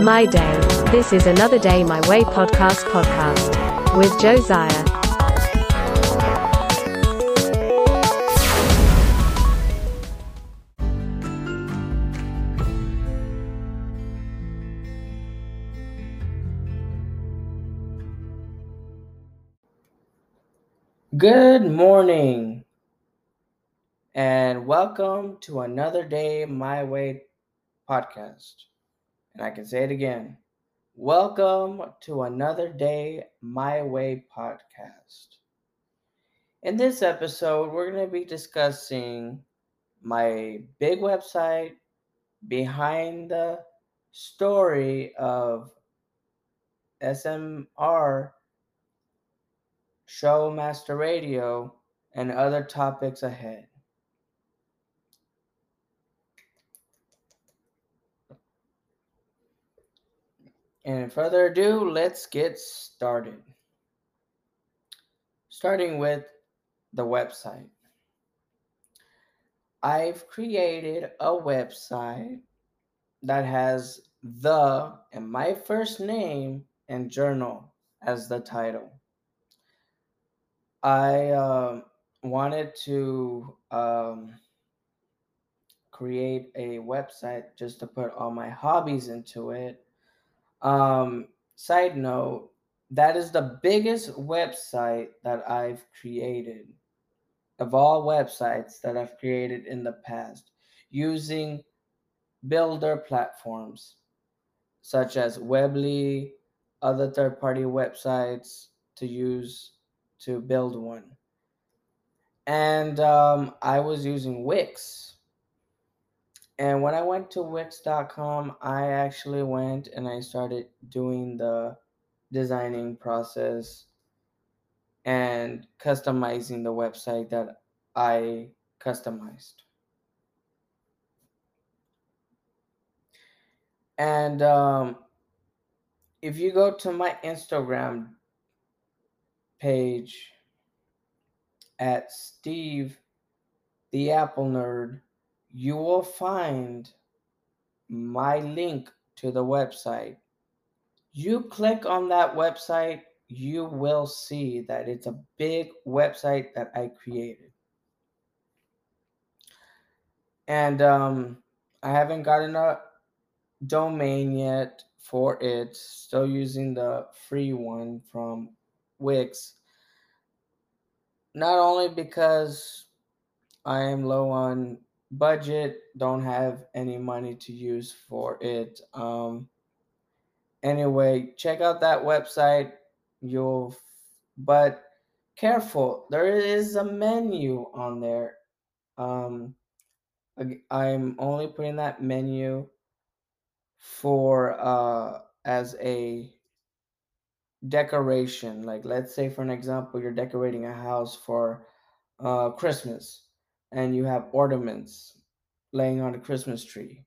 My Day. This is another Day My Way podcast podcast with Josiah. Good morning and welcome to another day my way podcast. And I can say it again. Welcome to another day my way podcast. In this episode, we're going to be discussing my big website behind the story of SMR Show Master Radio, and other topics ahead. And further ado, let's get started. Starting with the website. I've created a website that has the and my first name and journal as the title. I um, wanted to um, create a website just to put all my hobbies into it. Um, side note, that is the biggest website that I've created of all websites that I've created in the past using builder platforms such as Weebly, other third party websites to use to build one. And um, I was using Wix. And when I went to Wix.com, I actually went and I started doing the designing process and customizing the website that I customized. And um, if you go to my Instagram page at Steve the Apple Nerd, you will find my link to the website. You click on that website, you will see that it's a big website that I created. And um, I haven't gotten a domain yet for it, still using the free one from Wix. Not only because I am low on budget, don't have any money to use for it. Um, anyway, check out that website. You'll, but careful, there is a menu on there. Um, I'm only putting that menu for uh as a decoration like let's say for an example you're decorating a house for uh christmas and you have ornaments laying on a christmas tree.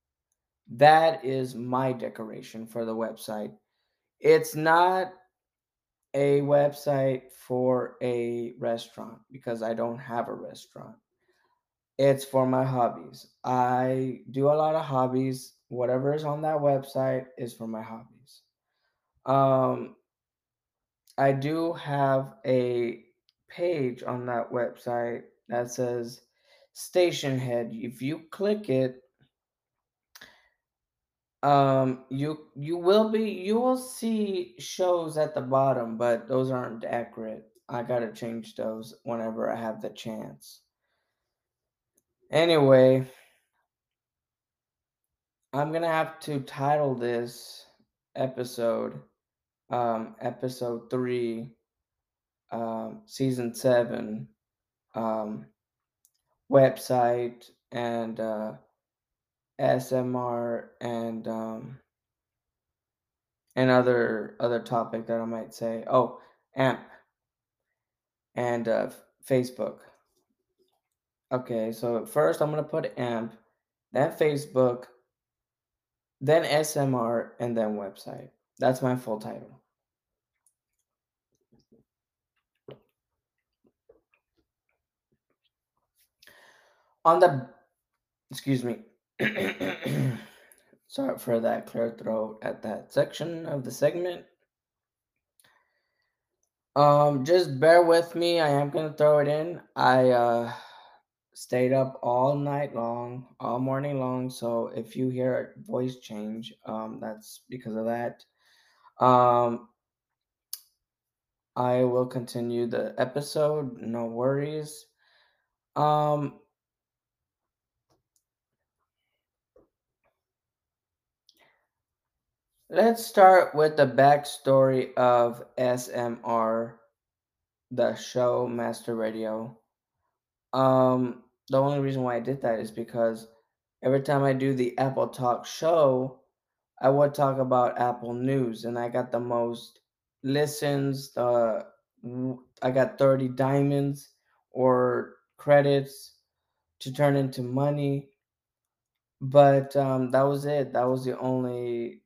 That is my decoration for the website. It's not a website for a restaurant because i don't have a restaurant. It's for my hobbies. I do a lot of hobbies. Whatever is on that website is for my hobbies. Um I do have a page on that website that says Stationhead. If you click it, um, you you will be you will see shows at the bottom, but those aren't accurate. I gotta change those whenever I have the chance. Anyway, I'm gonna have to title this episode um, episode three, um, season seven, um, website and uh, SMR and um, and other other topic that I might say. Oh, AMP and uh, Facebook. Okay, so first I'm gonna put AMP, then Facebook, then SMR, and then website. That's my full title. On the Excuse me. Sorry for that clear throat at that section of the segment. Um, just bear with me. I am gonna throw it in. I uh stayed up all night long, all morning long. So if you hear a voice change, um, that's because of that. Um, I will continue the episode. No worries. Um, let's start with the backstory of SMR, the show Master Radio. Um, the only reason why I did that is because every time I do the Apple Talk show, I would talk about Apple News, and I got the most listens. The I got thirty diamonds or credits to turn into money, but um, that was it. That was the only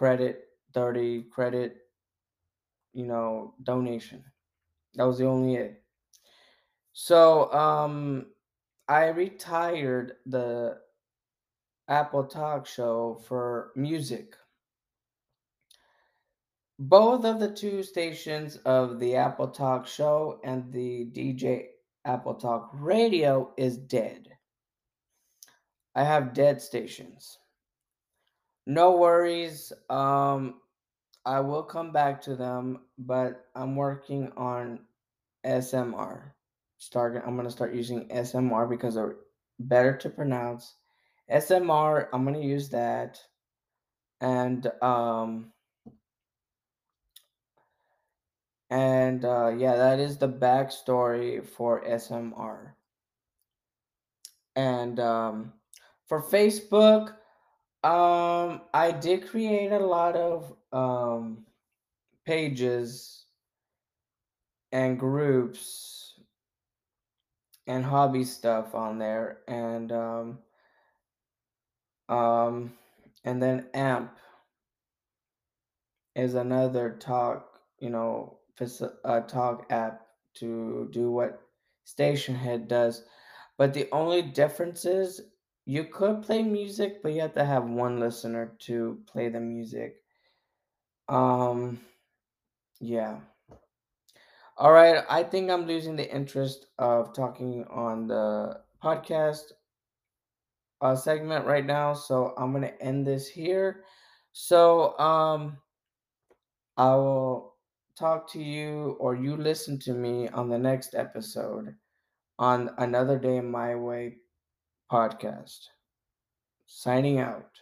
credit, thirty credit, you know, donation. That was the only it. So um, I retired the Apple Talk show for music. Both of the two stations of the Apple Talk show and the DJ Apple Talk radio is dead. I have dead stations. No worries. Um, I will come back to them, but I'm working on SMR. Start. I'm gonna start using SMR because they're better to pronounce. SMR. I'm gonna use that, and um, and uh, yeah, that is the backstory for SMR. And um, for Facebook, um, I did create a lot of um, pages and groups and hobby stuff on there, and um, um, and then AMP is another talk, you know, a talk app to do what Stationhead does. But the only difference is you could play music, but you have to have one listener to play the music. Um, yeah. All right, I think I'm losing the interest of talking on the podcast uh, segment right now, so I'm gonna end this here. So, um, I will talk to you or you listen to me on the next episode on Another Day My Way podcast. Signing out.